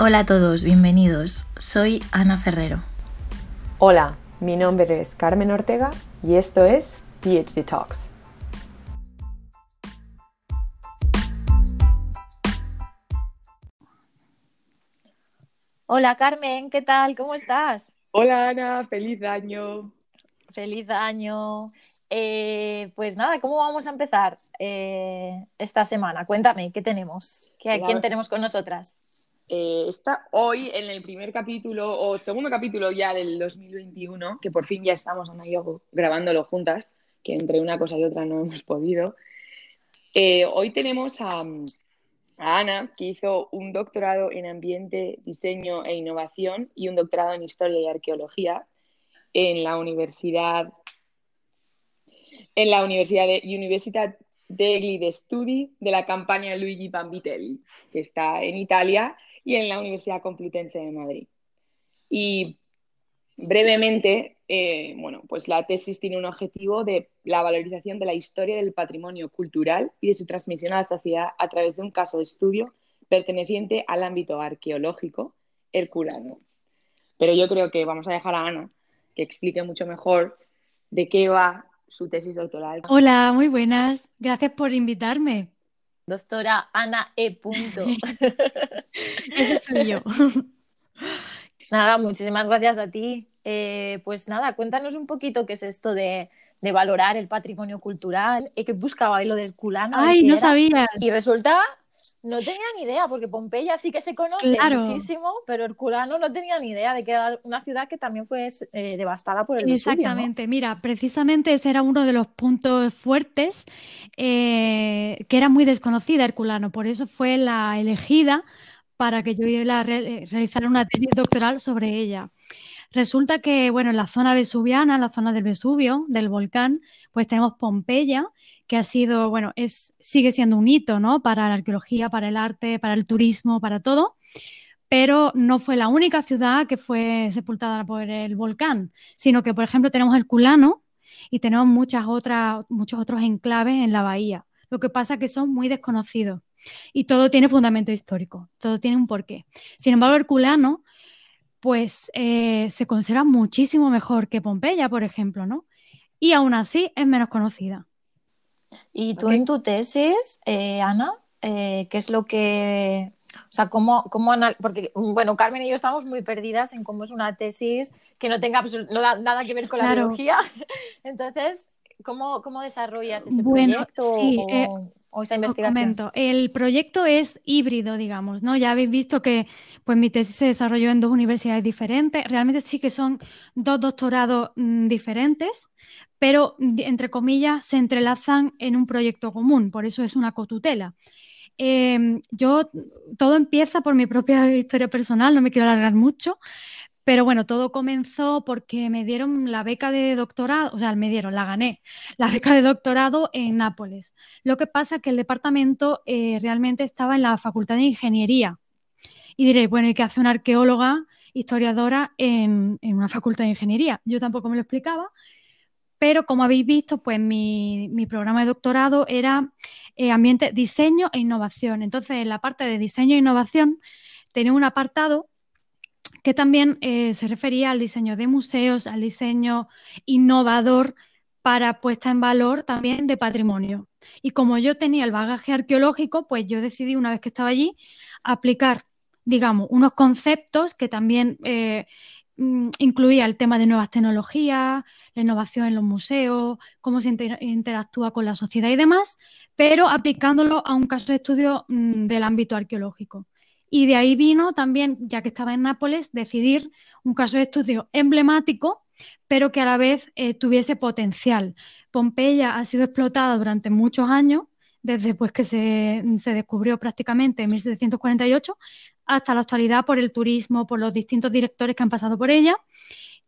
Hola a todos, bienvenidos. Soy Ana Ferrero. Hola, mi nombre es Carmen Ortega y esto es PhD Talks. Hola Carmen, ¿qué tal? ¿Cómo estás? Hola Ana, feliz año. Feliz año. Eh, pues nada, ¿cómo vamos a empezar eh, esta semana? Cuéntame, ¿qué tenemos? ¿Qué, ¿Quién tenemos con nosotras? Eh, está hoy en el primer capítulo o segundo capítulo ya del 2021, que por fin ya estamos Ana y grabándolo juntas, que entre una cosa y otra no hemos podido. hoy tenemos a, Ana, que hizo un doctorado en ambiente, diseño e innovación y un doctorado en historia y arqueología en la Universidad en la Universidad de Università degli Studi de la campaña Luigi Bambitelli, que está en Italia, y en la Universidad Complutense de Madrid. Y brevemente, eh, bueno, pues la tesis tiene un objetivo de la valorización de la historia del patrimonio cultural y de su transmisión a la sociedad a través de un caso de estudio perteneciente al ámbito arqueológico herculano. Pero yo creo que vamos a dejar a Ana que explique mucho mejor de qué va su tesis doctoral. Hola, muy buenas. Gracias por invitarme. Doctora Ana E. Punto. Ese soy yo. Nada, muchísimas gracias a ti. Eh, pues nada, cuéntanos un poquito qué es esto de, valorar el patrimonio cultural. ¿Qué buscaba lo del culano? Ay, no sabía. Y resulta no tenía ni idea, porque Pompeya sí que se conoce muchísimo, pero Herculano no tenía ni idea de que era una ciudad que también fue eh, devastada por el Exactamente, mira, precisamente ese era uno de los puntos fuertes eh, que era muy desconocida Herculano, por eso fue la elegida para que yo la realizara una tesis doctoral sobre ella. Resulta que, bueno, en la zona vesuviana, en la zona del Vesubio, del volcán, pues tenemos Pompeya, que ha sido, bueno, es, sigue siendo un hito, ¿no? Para la arqueología, para el arte, para el turismo, para todo. Pero no fue la única ciudad que fue sepultada por el volcán, sino que, por ejemplo, tenemos el Culano y tenemos muchas otras, muchos otros enclaves en la bahía. Lo que pasa es que son muy desconocidos y todo tiene fundamento histórico, todo tiene un porqué. Sin embargo, el Culano, pues eh, se conserva muchísimo mejor que Pompeya, por ejemplo, ¿no? Y aún así es menos conocida. Y tú en tu tesis, eh, Ana, eh, ¿qué es lo que... O sea, ¿cómo, cómo porque, bueno, Carmen y yo estamos muy perdidas en cómo es una tesis que no tenga nada que ver con la biología. Entonces, ¿cómo, cómo desarrollas ese proyecto o, esa investigación? El proyecto es híbrido, digamos, ¿no? Ya habéis visto que pues, mi tesis se desarrolló en dos universidades diferentes. Realmente sí que son dos doctorados mm, diferentes, pero entre comillas se entrelazan en un proyecto común, por eso es una cotutela. Em, yo, todo empieza por mi propia historia personal, no me quiero alargar mucho, pero bueno, todo comenzó porque me dieron la beca de doctorado, o sea, me dieron, la gané, la beca de doctorado en Nápoles. Lo que pasa es que el departamento eh, realmente estaba en la Facultad de Ingeniería. Y diréis, bueno, ¿y qué hace una arqueóloga, historiadora en, una facultad de ingeniería? Yo tampoco me lo explicaba pero como habéis visto, pues mi, programa de doctorado era eh, ambiente, diseño e innovación. Entonces, en la parte de diseño e innovación tenía un apartado que también eh, se refería al diseño de museos, al diseño innovador para puesta en valor también de patrimonio. Y como yo tenía el bagaje arqueológico, pues yo decidí, una vez que estaba allí, aplicar, digamos, unos conceptos que también eh, Mm, incluía el tema de nuevas tecnologías, la innovación en los museos, cómo se interactúa con la sociedad y demás, pero aplicándolo a un caso de estudio mm, del ámbito arqueológico. Y de ahí vino también, ya que estaba en Nápoles, decidir un caso de estudio emblemático, pero que a la vez eh, tuviese potencial. Pompeya ha sido explotada durante muchos años, desde pues, que se, se descubrió prácticamente en 1748 hasta la actualidad por el turismo, por los distintos directores que han pasado por ella.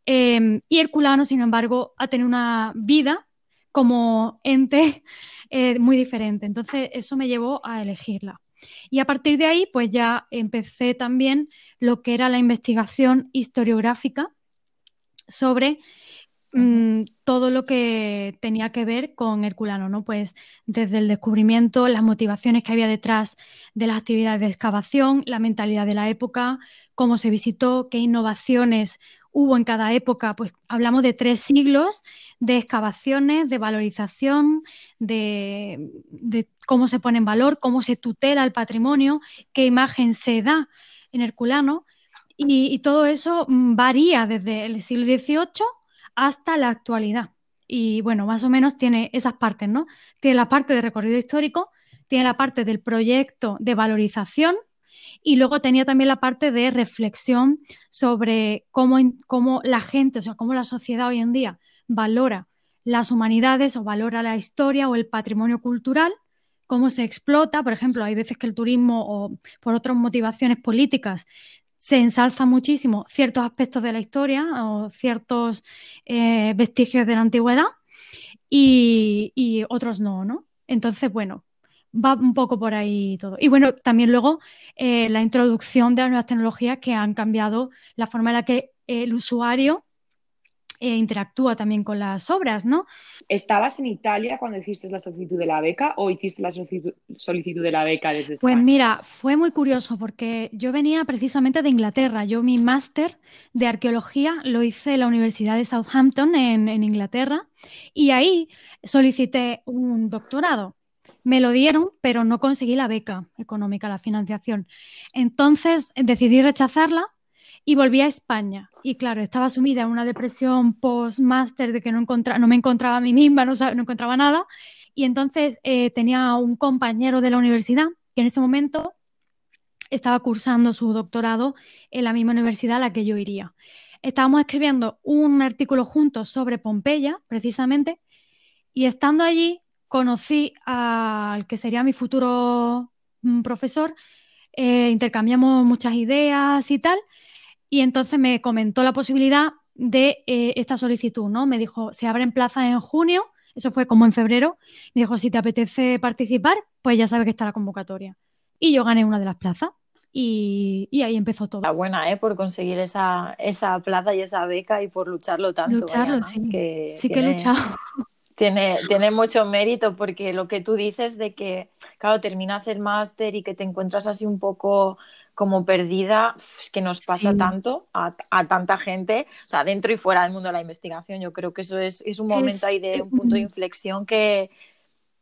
Em, y Herculano, sin embargo, ha tenido una vida como ente eh, muy diferente. Entonces, eso me llevó a elegirla. Y a partir de ahí, pues ya empecé también lo que era la investigación historiográfica sobre mm, todo lo que tenía que ver con Herculano, ¿no? Pues desde el descubrimiento, las motivaciones que había detrás de las actividades de excavación, la mentalidad de la época, cómo se visitó, qué innovaciones hubo en cada época, pues hablamos de tres siglos de excavaciones, de valorización, de, cómo se pone en valor, cómo se tutela el patrimonio, qué imagen se da en Herculano. Y, todo eso mm, varía desde el siglo XVIII hasta la actualidad. Y bueno, más o menos tiene esas partes, ¿no? Tiene la parte de recorrido histórico, tiene la parte del proyecto de valorización, y luego tenía también la parte de reflexión sobre cómo, cómo la gente, o sea, cómo la sociedad hoy en día valora las humanidades o valora la historia o el patrimonio cultural, cómo se explota. Por ejemplo, hay veces que el turismo o por otras motivaciones políticas se ensalza muchísimo ciertos aspectos de la historia o ciertos eh, vestigios de la antigüedad y, y, otros no, ¿no? Entonces, bueno, va un poco por ahí todo. Y bueno, también luego eh, la introducción de las nuevas tecnologías que han cambiado la forma en la que el usuario eh, interactúa también con las obras, ¿no? ¿Estabas en Italia cuando hiciste la solicitud de la beca o hiciste la solicitud, de la beca desde España? Pues mira, fue muy curioso porque yo venía precisamente de Inglaterra. Yo mi máster de arqueología lo hice en la Universidad de Southampton en, en Inglaterra y ahí solicité un doctorado. Me lo dieron, pero no conseguí la beca económica, la financiación. Entonces decidí rechazarla y volví a España. Y claro, estaba sumida en una depresión post-máster de que no, no me encontraba a mí misma, no, encontraba nada. Y entonces eh, tenía un compañero de la universidad que en ese momento estaba cursando su doctorado en la misma universidad a la que yo iría. Estábamos escribiendo un artículo juntos sobre Pompeya, precisamente, y estando allí conocí al que sería mi futuro mm, profesor, eh, intercambiamos muchas ideas y tal, y entonces me comentó la posibilidad de eh, esta solicitud, ¿no? Me dijo, se abren plazas en junio, eso fue como en febrero, me dijo, si te apetece participar, pues ya sabes que está la convocatoria. Y yo gané una de las plazas. Y, ahí empezó todo. La buena, ¿eh? Por conseguir esa, esa plaza y esa beca y por lucharlo tanto. Lucharlo, sí. Que sí que he luchado tiene, tiene mucho mérito porque lo que tú dices de que, claro, terminas el máster y que te encuentras así un poco como perdida, es que nos pasa tanto a, tanta gente, o sea, dentro y fuera del mundo de la investigación. Yo creo que eso es, es un momento ahí de un punto de inflexión que,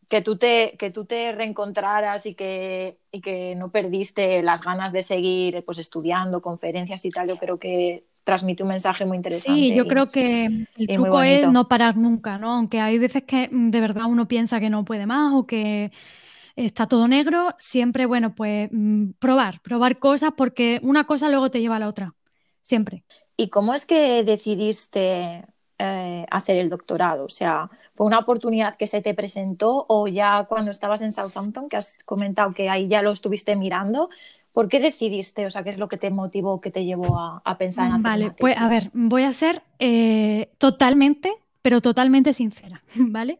que tú te, que tú te reencontraras y que, y que no perdiste las ganas de seguir pues, estudiando, conferencias y tal, yo creo que transmite un mensaje muy interesante. Sí, yo creo que el truco es no parar nunca, ¿no? Aunque hay veces que mm, de verdad uno piensa que no puede más o que está todo negro, siempre, bueno, pues mm, probar, probar cosas porque una cosa luego te lleva a la otra, siempre. ¿Y cómo es que decidiste eh, hacer el doctorado? O sea, ¿fue una oportunidad que se te presentó o ya cuando estabas en Southampton, que has comentado que ahí ya lo estuviste mirando, ¿Por qué decidiste? O sea, ¿qué es lo que te motivó, que te llevó a, pensar en hacer Vale, pues a ver, voy a ser eh, totalmente, pero totalmente sincera, ¿vale?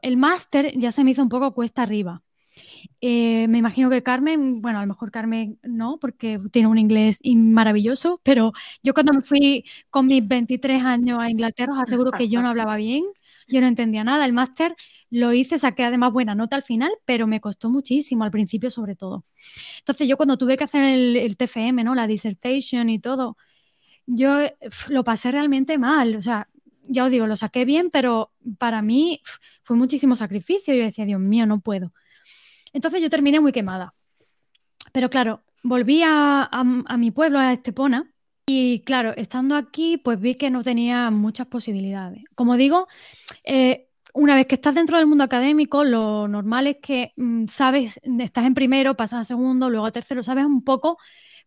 El máster ya se me hizo un poco cuesta arriba. Eh, me imagino que Carmen, bueno, a lo mejor Carmen no, porque tiene un inglés maravilloso, pero yo cuando me fui con mis 23 años a Inglaterra, os aseguro que yo no hablaba bien yo no entendía nada. El máster lo hice, saqué además buena nota al final, pero me costó muchísimo al principio sobre todo. Entonces yo cuando tuve que hacer el, TFM, ¿no? La dissertation y todo, yo lo pasé realmente mal. O sea, ya os digo, lo saqué bien, pero para mí fue muchísimo sacrificio. Yo decía, Dios mío, no puedo. Entonces yo terminé muy quemada. Pero claro, volví a, a mi pueblo, a Estepona, y claro, estando aquí, pues vi que no tenía muchas posibilidades. Como digo, eh, una vez que estás dentro del mundo académico, lo normal es que mm, sabes, estás en primero, pasas a segundo, luego a tercero, sabes un poco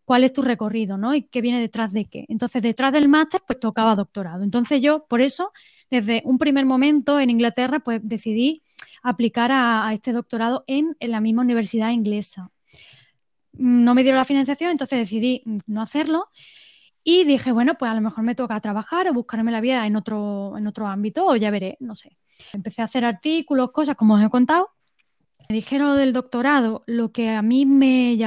cuál es tu recorrido, ¿no? Y qué viene detrás de qué. Entonces, detrás del máster, pues tocaba doctorado. Entonces yo, por eso, desde un primer momento en Inglaterra, pues decidí aplicar a, este doctorado en, en la misma universidad inglesa. No me dieron la financiación, entonces decidí mm, no hacerlo y dije, bueno, pues a lo mejor me toca trabajar o buscarme la vida en otro, en otro ámbito o ya veré, no sé. Empecé a hacer artículos, cosas como os he contado. Me dijeron del doctorado, lo que a mí me,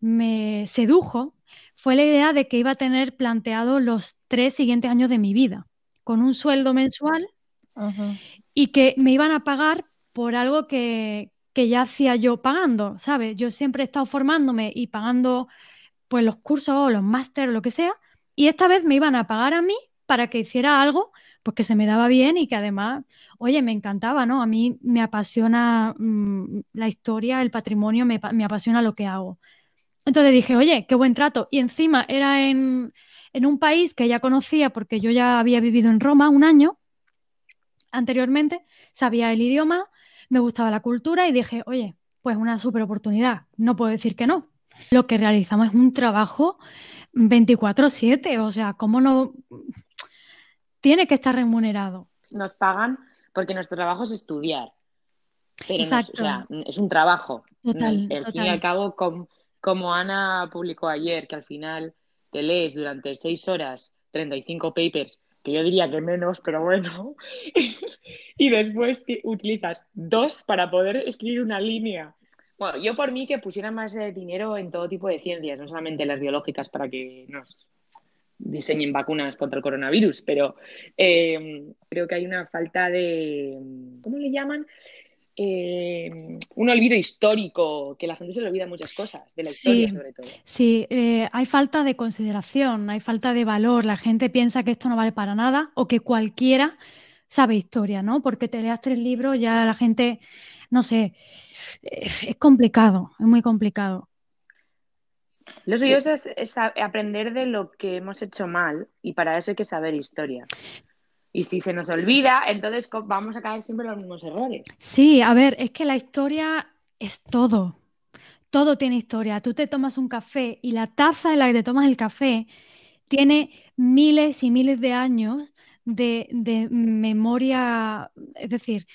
me sedujo fue la idea de que iba a tener planteado los tres siguientes años de mi vida con un sueldo mensual y que me iban a pagar por algo que, que ya hacía yo pagando, ¿sabes? Yo siempre he estado formándome y pagando pues los cursos o los másteres lo que sea, y esta vez me iban a pagar a mí para que hiciera algo pues que se me daba bien y que además, oye, me encantaba, ¿no? A mí me apasiona mm, la historia, el patrimonio, me, me, apasiona lo que hago. Entonces dije, oye, qué buen trato. Y encima era en, en un país que ya conocía porque yo ya había vivido en Roma un año anteriormente, sabía el idioma, me gustaba la cultura y dije, oye, pues una súper oportunidad, no puedo decir que no. Lo que realizamos es un trabajo 24/7, o sea, ¿cómo no? Tiene que estar remunerado. Nos pagan porque nuestro trabajo es estudiar. Pero es un trabajo. Total, al fin y al cabo, como, como Ana publicó ayer, que al final te lees durante seis horas 35 papers que yo diría que menos, pero bueno, y después utilizas dos para poder escribir una línea. Bueno, yo por mí que pusiera más eh, dinero en todo tipo de ciencias, no solamente las biológicas para que nos diseñen vacunas contra el coronavirus, pero eh, creo que hay una falta de, ¿cómo le llaman? Eh, un olvido histórico, que la gente se le olvida muchas cosas, de la historia sobre todo. Sí, eh, hay falta de consideración, hay falta de valor, la gente piensa que esto no vale para nada o que cualquiera sabe historia, ¿no? Porque te leas tres libros, ya la gente, no sé, es complicado, es muy complicado. Lo suyo es, aprender de lo que hemos hecho mal y para eso hay que saber historia. Y si se nos olvida, entonces vamos a caer siempre en los mismos errores. Sí, a ver, es que la historia es todo. Todo tiene historia. Tú te tomas un café y la taza en la que te tomas el café tiene miles y miles de años de, de memoria. Es decir,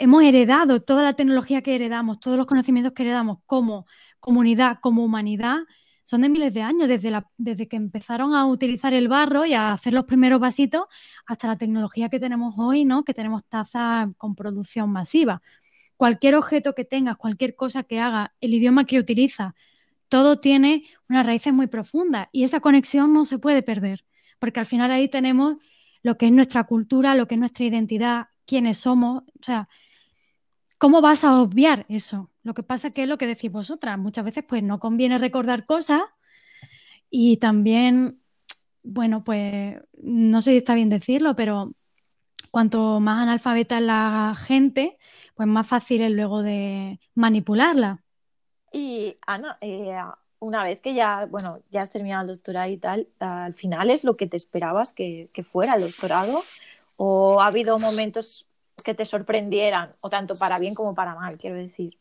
hemos heredado toda la tecnología que heredamos, todos los conocimientos que heredamos como comunidad, como humanidad, son de miles de años, desde, desde que empezaron a utilizar el barro y a hacer los primeros vasitos hasta la tecnología que tenemos hoy, ¿no? que tenemos tazas con producción masiva. Cualquier objeto que tengas, cualquier cosa que haga, el idioma que utiliza, todo tiene unas raíces muy profundas y esa conexión no se puede perder, porque al final ahí tenemos lo que es nuestra cultura, lo que es nuestra identidad, quiénes somos, o sea, ¿cómo vas a obviar eso? Lo que pasa que es lo que decís vosotras, muchas veces pues no conviene recordar cosas y también, bueno, pues no sé si está bien decirlo, pero cuanto más analfabeta es la gente, pues más fácil es luego de manipularla. Y Ana, eh, una vez que ya, bueno, ya has terminado el doctorado y tal, al final es lo que te esperabas que, que fuera el doctorado o ha habido momentos que te sorprendieran, o tanto para bien como para mal, quiero decir.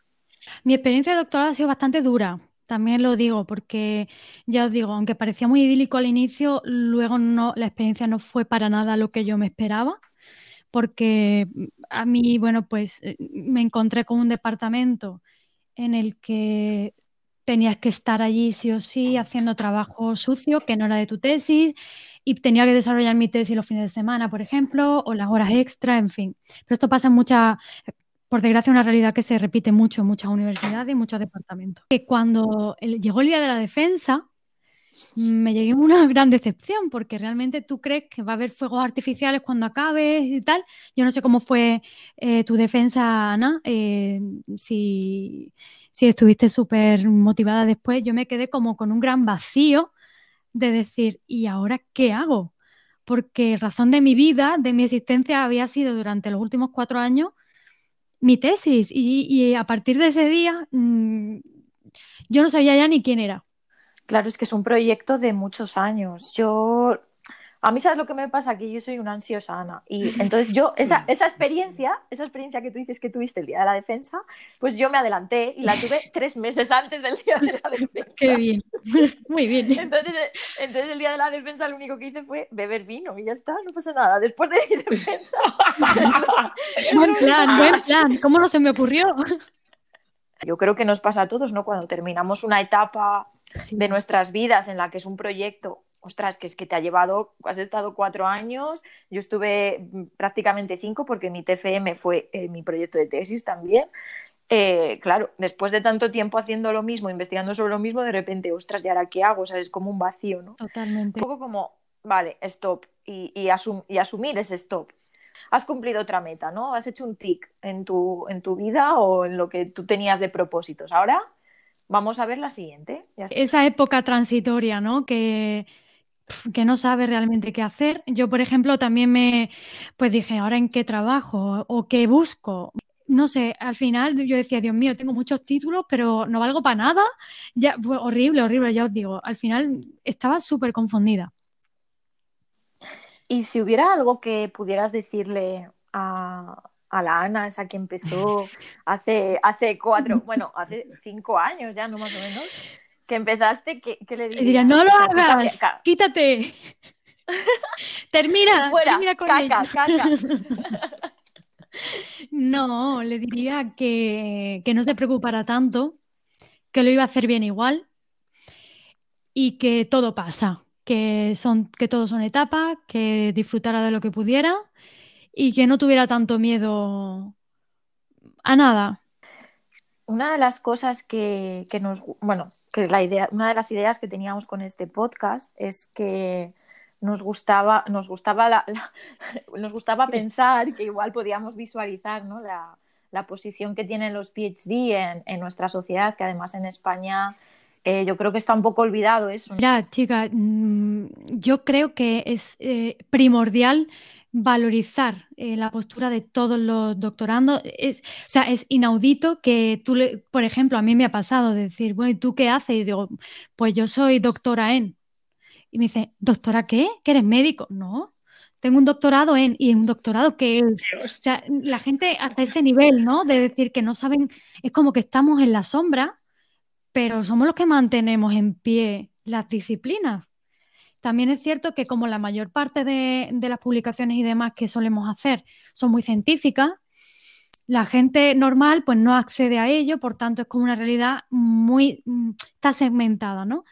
Mi experiencia de doctorado ha sido bastante dura, también lo digo, porque ya os digo, aunque parecía muy idílico al inicio, luego no, la experiencia no fue para nada lo que yo me esperaba, porque a mí, bueno, pues eh, me encontré con un departamento en el que tenías que estar allí sí o sí haciendo trabajo sucio que no era de tu tesis y tenía que desarrollar mi tesis los fines de semana, por ejemplo, o las horas extra, en fin. Pero esto pasa en muchas, por desgracia, una realidad que se repite mucho en muchas universidades y muchos departamentos. Que cuando llegó el día de la defensa, me llegué una gran decepción porque realmente tú crees que va a haber fuegos artificiales cuando acabes y tal. Yo no sé cómo fue eh, tu defensa, Ana, eh, si, si estuviste súper motivada después. Yo me quedé como con un gran vacío de decir, ¿y ahora qué hago? Porque razón de mi vida, de mi existencia, había sido durante los últimos cuatro años mi tesis y, a partir de ese día mm, yo no sabía ya ni quién era. Claro, es que es un proyecto de muchos años. Yo a mí, ¿sabes lo que me pasa? Que yo soy una ansiosa, Ana. Y entonces yo, esa, esa experiencia, esa experiencia que tú dices que tuviste el día de la defensa, pues yo me adelanté y la tuve tres meses antes del día de la defensa. Qué bien, muy bien. Entonces, entonces el día de la defensa lo único que hice fue beber vino y ya está, no pasa nada. Después de mi defensa. buen plan, buen plan. ¿Cómo no se me ocurrió? Yo creo que nos pasa a todos, ¿no? Cuando terminamos una etapa de nuestras vidas en la que es un proyecto ostras, que es que te ha llevado, has estado cuatro años, yo estuve mm, prácticamente cinco porque mi TFM fue eh, mi proyecto de tesis también. Eh, claro, después de tanto tiempo haciendo lo mismo, investigando sobre lo mismo, de repente, ostras, ¿y ahora qué hago? O sea, es como un vacío, ¿no? Totalmente. Un poco como vale, stop, y, y, asumir ese stop. Has cumplido otra meta, ¿no? Has hecho un tic en tu, en tu vida o en lo que tú tenías de propósitos. Ahora vamos a ver la siguiente. Esa época transitoria, ¿no? Que, que no sabe realmente qué hacer. Yo, por ejemplo, también me, pues dije, ¿ahora en qué trabajo o qué busco? No sé, al final yo decía, Dios mío, tengo muchos títulos, pero no valgo para nada. Ya, horrible, horrible, ya os digo. Al final estaba súper confundida. Y si hubiera algo que pudieras decirle a, la Ana, esa que empezó hace, hace cuatro, bueno, hace cinco años ya, ¿no? Más o menos, que empezaste, que, le dirías? no lo hagas, quítate. termina, Fuera, termina con caca, caca. no, le diría que, que no se preocupara tanto, que lo iba a hacer bien igual y que todo pasa que, son, que todos son etapas, que disfrutara de lo que pudiera y que no tuviera tanto miedo a nada. Una de las cosas que, nos, bueno, que la idea, una de las ideas que teníamos con este podcast es que nos gustaba, nos gustaba, nos gustaba pensar que igual podíamos visualizar ¿no? la, posición que tienen los PhD en, en, nuestra sociedad, que además en España eh, yo creo que está un poco olvidado eso. Mira, chica, mm, yo creo que es eh, primordial valorizar eh, la postura de todos los doctorandos. Es, o sea, es inaudito que tú, le, por ejemplo, a mí me ha pasado de decir, bueno, ¿y tú qué haces? Y digo, pues yo soy doctora en. Y me dice, ¿doctora qué? ¿Que eres médico? No, tengo un doctorado en, y un doctorado que es, o sea, la gente hasta ese nivel, ¿no? De decir que no saben, es como que estamos en la sombra pero somos los que mantenemos en pie las disciplinas. También es cierto que como la mayor parte de, las publicaciones y demás que solemos hacer son muy científicas, la gente normal pues no accede a ello, por tanto es como una realidad muy, mm, está segmentada, ¿no?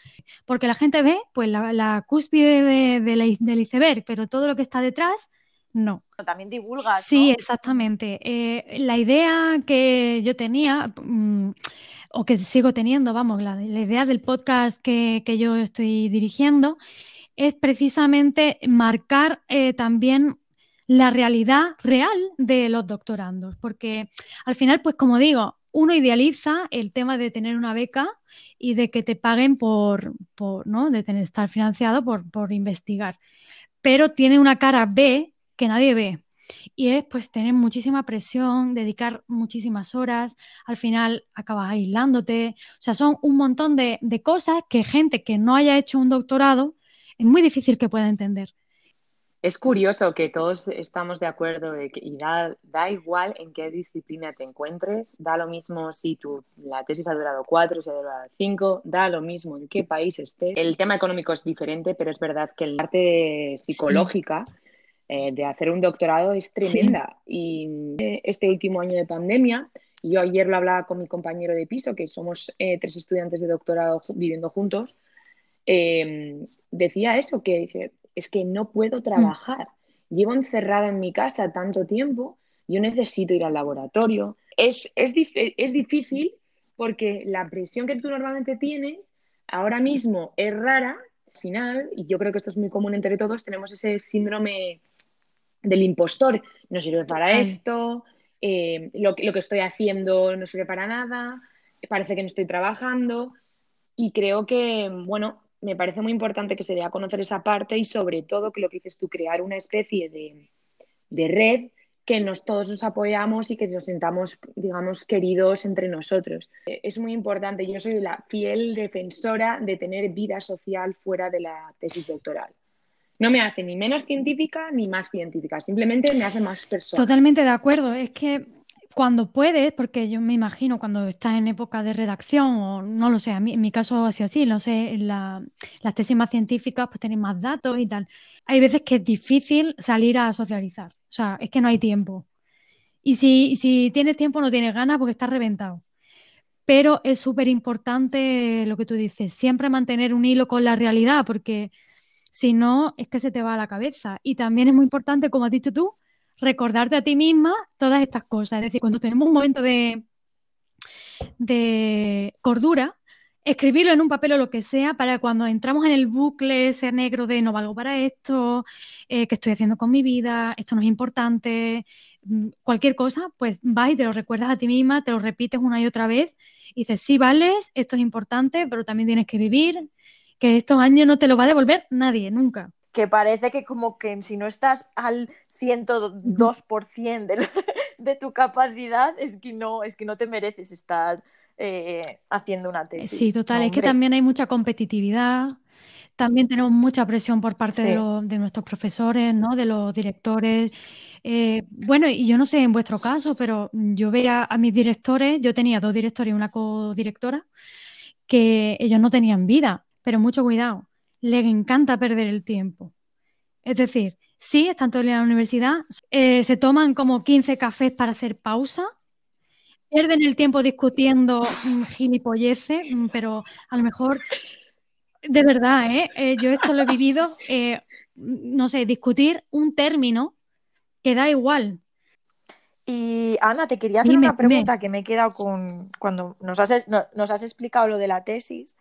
Porque la gente ve pues la, cúspide del iceberg, pero todo lo que está detrás, no. También divulgas. Sí, exactamente. Eh, la idea que yo tenía... Mm, o que sigo teniendo, vamos, la, idea del podcast que, yo estoy dirigiendo es precisamente marcar eh, también la realidad real de los doctorandos, porque al final, pues como digo, uno idealiza el tema de tener una beca y de que te paguen por, por ¿no? De tener, estar financiado por, por investigar, pero tiene una cara B que nadie ve, y es pues tener muchísima presión, dedicar muchísimas horas, al final acabas aislándote, o sea, son un montón de, cosas que gente que no haya hecho un doctorado es muy difícil que pueda entender. Es curioso que todos estamos de acuerdo de que y da, da, igual en qué disciplina te encuentres, da lo mismo si tu, la tesis ha durado cuatro, si ha durado cinco, da lo mismo en qué país estés. El tema económico es diferente, pero es verdad que la parte psicológica... Eh, de hacer un doctorado es tremenda. Y eh, este último año de pandemia, yo ayer lo hablaba con mi compañero de piso, que somos eh, tres estudiantes de doctorado viviendo juntos, em, decía eso, que dice, es que no puedo trabajar. Llevo encerrada en mi casa tanto tiempo, yo necesito ir al laboratorio. Es, es, es difícil porque la presión que tú normalmente tienes ahora mismo es rara al final, y yo creo que esto es muy común entre todos, tenemos ese síndrome del impostor. No sirve para esto, eh, lo, lo, que estoy haciendo no sirve para nada, parece que no estoy trabajando. Y creo que, bueno, me parece muy importante que se dé a conocer esa parte y sobre todo que lo que dices tú, crear una especie de, de red que nos, todos nos apoyamos y que nos sintamos, digamos, queridos entre nosotros. Es muy importante. Yo soy la fiel defensora de tener vida social fuera de la tesis doctoral no me hace ni menos científica ni más científica, simplemente me hace más persona. Totalmente de acuerdo, es que cuando puedes, porque yo me imagino cuando estás en época de redacción, o no lo sé, a mí, en mi caso ha sido así, no sé, la, las tesis más científicas pues tienen más datos y tal. Hay veces que es difícil salir a socializar, o sea, es que no hay tiempo. Y si, si tienes tiempo no tienes ganas porque estás reventado. Pero es súper importante lo que tú dices, siempre mantener un hilo con la realidad, porque si no, es que se te va a la cabeza. Y también es muy importante, como has dicho tú, recordarte a ti misma todas estas cosas. Es decir, cuando tenemos un momento de, de cordura, escribirlo en un papel o lo que sea para cuando entramos en el bucle ese negro de no valgo para esto, eh, qué estoy haciendo con mi vida, esto no es importante, mm, cualquier cosa, pues vas y te lo recuerdas a ti misma, te lo repites una y otra vez y dices, sí, vales, esto es importante, pero también tienes que vivir, que estos años no te lo va a devolver nadie, nunca. Que parece que como que si no estás al 102% de, de tu capacidad, es que no, es que no te mereces estar eh, haciendo una tesis. Sí, total, es que también hay mucha competitividad, también tenemos mucha presión por parte de, nuestros profesores, ¿no? de los directores. Eh, bueno, y yo no sé en vuestro caso, pero yo veía a mis directores, yo tenía dos directores y una codirectora, que ellos no tenían vida, pero mucho cuidado, les encanta perder el tiempo. Es decir, sí, están todo el día en la universidad, eh, se toman como 15 cafés para hacer pausa pierden el tiempo discutiendo mm, gilipolleces, mm, pero a lo mejor, de verdad, ¿eh? ¿eh? yo esto lo he vivido, eh, no sé, discutir un término que da igual. Y Ana, te quería hacer una pregunta que me he quedado con cuando nos has, nos has explicado lo de la tesis,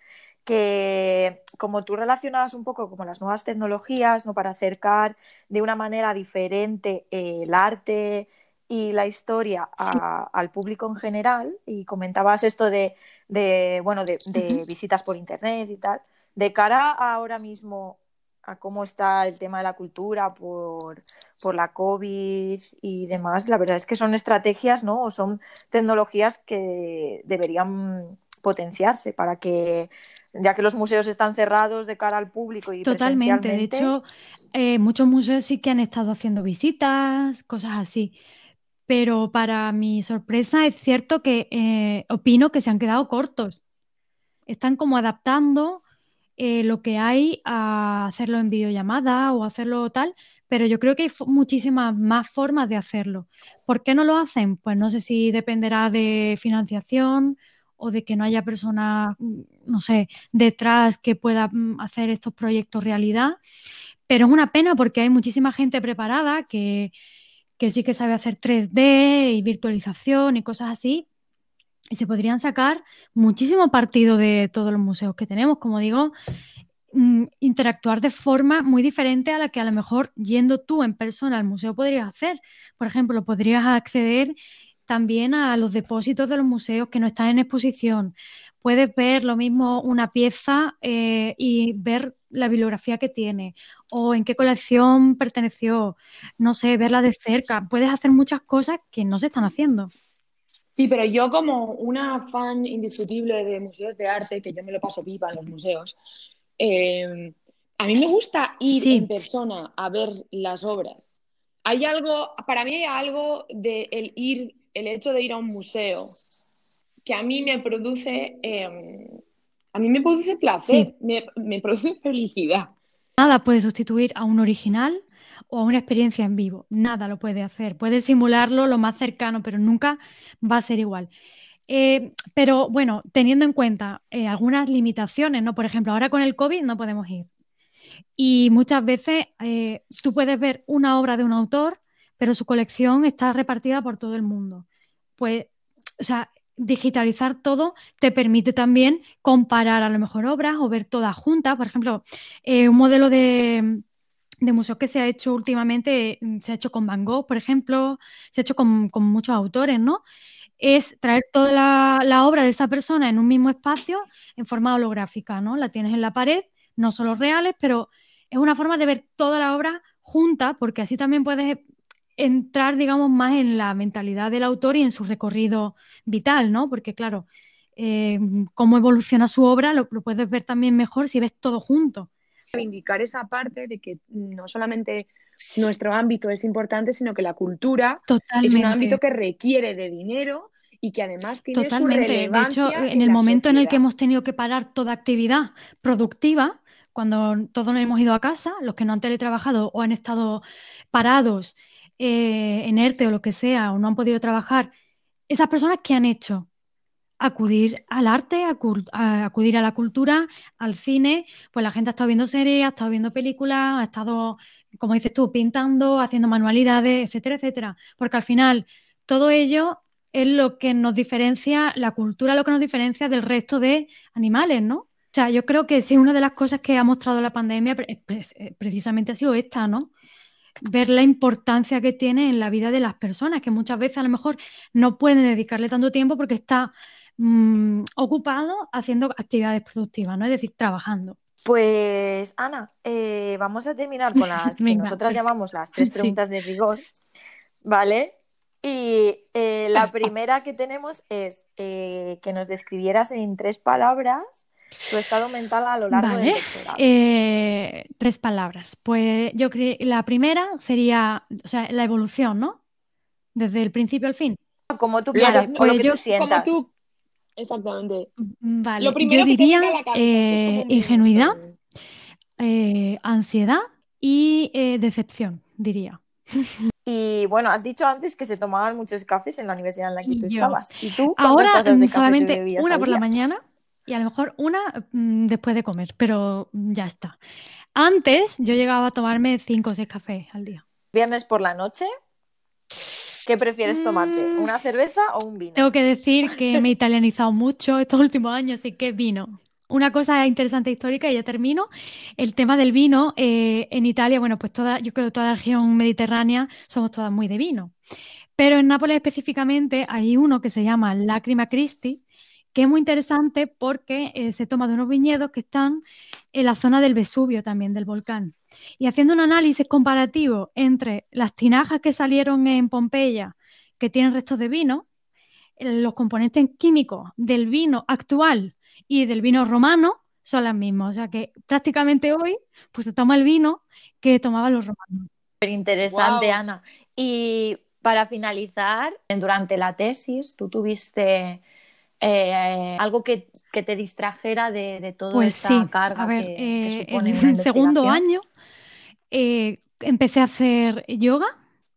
que como tú relacionabas un poco como las nuevas tecnologías, ¿no? Para acercar de una manera diferente el arte, y la historia al público en general y comentabas esto de, bueno, de, visitas por internet y tal. De cara a ahora mismo a cómo está el tema de la cultura por, por la COVID y demás, la verdad es que son estrategias, ¿no? O son tecnologías que deberían potenciarse para que ya que los museos están cerrados de cara al público y totalmente de hecho eh, muchos museos sí que han estado haciendo visitas cosas así pero para mi sorpresa es cierto que eh, opino que se han quedado cortos. Están como adaptando eh, lo que hay a hacerlo en videollamada o hacerlo tal, pero yo creo que hay muchísimas más formas de hacerlo. ¿Por qué no lo hacen? Pues no sé si dependerá de financiación o de que no haya personas, mm, no sé, detrás que pueda mm, hacer estos proyectos realidad. Pero es una pena porque hay muchísima gente preparada que, que sí que sabe hacer 3D y virtualización y cosas así. Y se podrían sacar muchísimo partido de todos los museos que tenemos. Como digo, mm, interactuar de forma muy diferente a la que a lo mejor yendo tú en persona al museo podrías hacer. Por ejemplo, podrías acceder también a los depósitos de los museos que no están en exposición. Puedes ver lo mismo una pieza eh, y ver la bibliografía que tiene o en qué colección perteneció, no sé, verla de cerca. Puedes hacer muchas cosas que no se están haciendo. Sí, pero yo como una fan indiscutible de museos de arte, que yo me lo paso pipa en los museos, eh, a mí me gusta ir en persona a ver las obras. Hay algo, para mí hay algo de el ir, el hecho de ir a un museo que a mí me produce eh, a mí me produce placer, me, produce felicidad. Nada puede sustituir a un original o a una experiencia en vivo. Nada lo puede hacer. Puede simularlo lo más cercano, pero nunca va a ser igual. Eh, pero bueno, teniendo en cuenta eh, algunas limitaciones, ¿no? Por ejemplo, ahora con el COVID no podemos ir. Y muchas veces eh, tú puedes ver una obra de un autor, pero su colección está repartida por todo el mundo. Pues, o sea, digitalizar todo te permite también comparar a lo mejor obras o ver todas juntas. Por ejemplo, eh, un modelo de, de museo que se ha hecho últimamente, mm, se ha hecho con Van Gogh, por ejemplo, se ha hecho con, muchos autores, ¿no? Es traer toda la, la, obra de esa persona en un mismo espacio en forma holográfica, ¿no? La tienes en la pared, no solo reales, pero es una forma de ver toda la obra junta, porque así también puedes entrar, digamos, más en la mentalidad del autor y en su recorrido vital, ¿no? Porque, claro, eh, cómo evoluciona su obra lo, puedes ver también mejor si ves todo junto. Indicar esa parte de que no solamente nuestro ámbito es importante, sino que la cultura es un ámbito que requiere de dinero y que además tiene Totalmente. Su relevancia de hecho, en, el momento en el que hemos tenido que parar toda actividad productiva, cuando todos nos hemos ido a casa, los que no han teletrabajado o han estado parados eh, en ERTE o lo que sea, o no han podido trabajar, esas personas que han hecho acudir al arte, acudir a la cultura, al cine, pues la gente ha estado viendo series, ha estado viendo películas, ha estado, como dices tú, pintando, haciendo manualidades, etcétera, etcétera. Porque al final todo ello es lo que nos diferencia, la cultura lo que nos diferencia del resto de animales, ¿no? O sea, yo creo que sí, una de las cosas que ha mostrado la pandemia precisamente ha sido esta, ¿no? Ver la importancia que tiene en la vida de las personas, que muchas veces a lo mejor no pueden dedicarle tanto tiempo porque está mm, ocupado haciendo actividades productivas, ¿no? Es decir, trabajando. Pues Ana, eh, vamos a terminar con las que nosotras llamamos las tres preguntas de rigor, ¿vale? Y eh, la primera que tenemos es eh, que nos describieras en tres palabras tu estado mental a lo largo del doctorado. tres palabras. Pues yo creo la primera sería, o sea, la evolución, ¿no? Desde el principio al fin. Como tú quieras, o lo que tú sientas. Exactamente. Mm, vale, yo diría eh, ingenuidad, eh, ansiedad y eh, decepción, diría. Y bueno, has dicho antes que se tomaban muchos cafés en la universidad en la que tú estabas. ¿Y tú? Ahora solamente una por la mañana y a lo mejor una mm, después de comer, pero ya está. Antes yo llegaba a tomarme cinco o seis cafés al día. ¿Viernes por la noche? ¿Qué prefieres tomarte? Mm. ¿Una cerveza o un vino? Tengo que decir que me he italianizado mucho estos últimos años, así que vino. Una cosa interesante histórica, y ya termino, el tema del vino. Eh, en Italia, bueno, pues toda, yo creo que toda la región mediterránea somos todas muy de vino. Pero en Nápoles específicamente hay uno que se llama Lacrima Christi, que es muy interesante porque eh, se toma de unos viñedos que están en la zona del Vesubio también, del volcán. Y haciendo un análisis comparativo entre las tinajas que salieron en Pompeya, que tienen restos de vino, los componentes químicos del vino actual y del vino romano son las mismas. O sea que prácticamente hoy pues se toma el vino que tomaban los romanos. Súper interesante, Ana. Y para finalizar, durante la tesis, tú tuviste eh, algo que, te distrajera de, de toda pues esa carga que, eh, supone en el segundo año eh, empecé a hacer yoga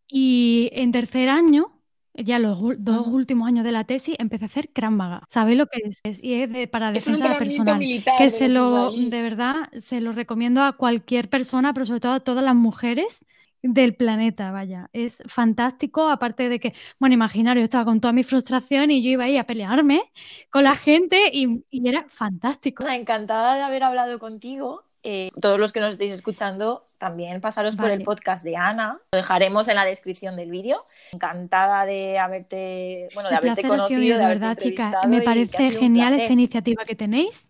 y en tercer año, ya los dos últimos años de la tesis, empecé a hacer Krav ¿Sabéis lo que es? Y es de, para defensa personal. Que se lo, de verdad, se lo recomiendo a cualquier persona, pero sobre todo a todas las mujeres del planeta, vaya. Es fantástico, aparte de que, bueno, imaginaros, yo estaba con toda mi frustración y yo iba ahí a pelearme con la gente y, era fantástico. Encantada de haber hablado contigo. Eh, todos los que nos estéis escuchando, también pasaros por el podcast de Ana. Lo dejaremos en la descripción del vídeo. Encantada de haberte, bueno, de haberte conocido, de, verdad, chicas. Me parece genial esta iniciativa que tenéis.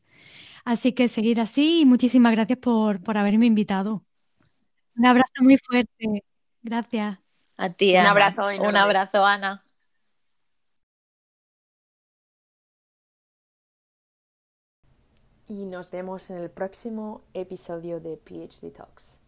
Así que seguir así y muchísimas gracias por, por haberme invitado. Un abrazo muy fuerte. Gracias. A ti, Un abrazo. Un abrazo, Ana. Y nos vemos en el próximo episodio de PhD Talks.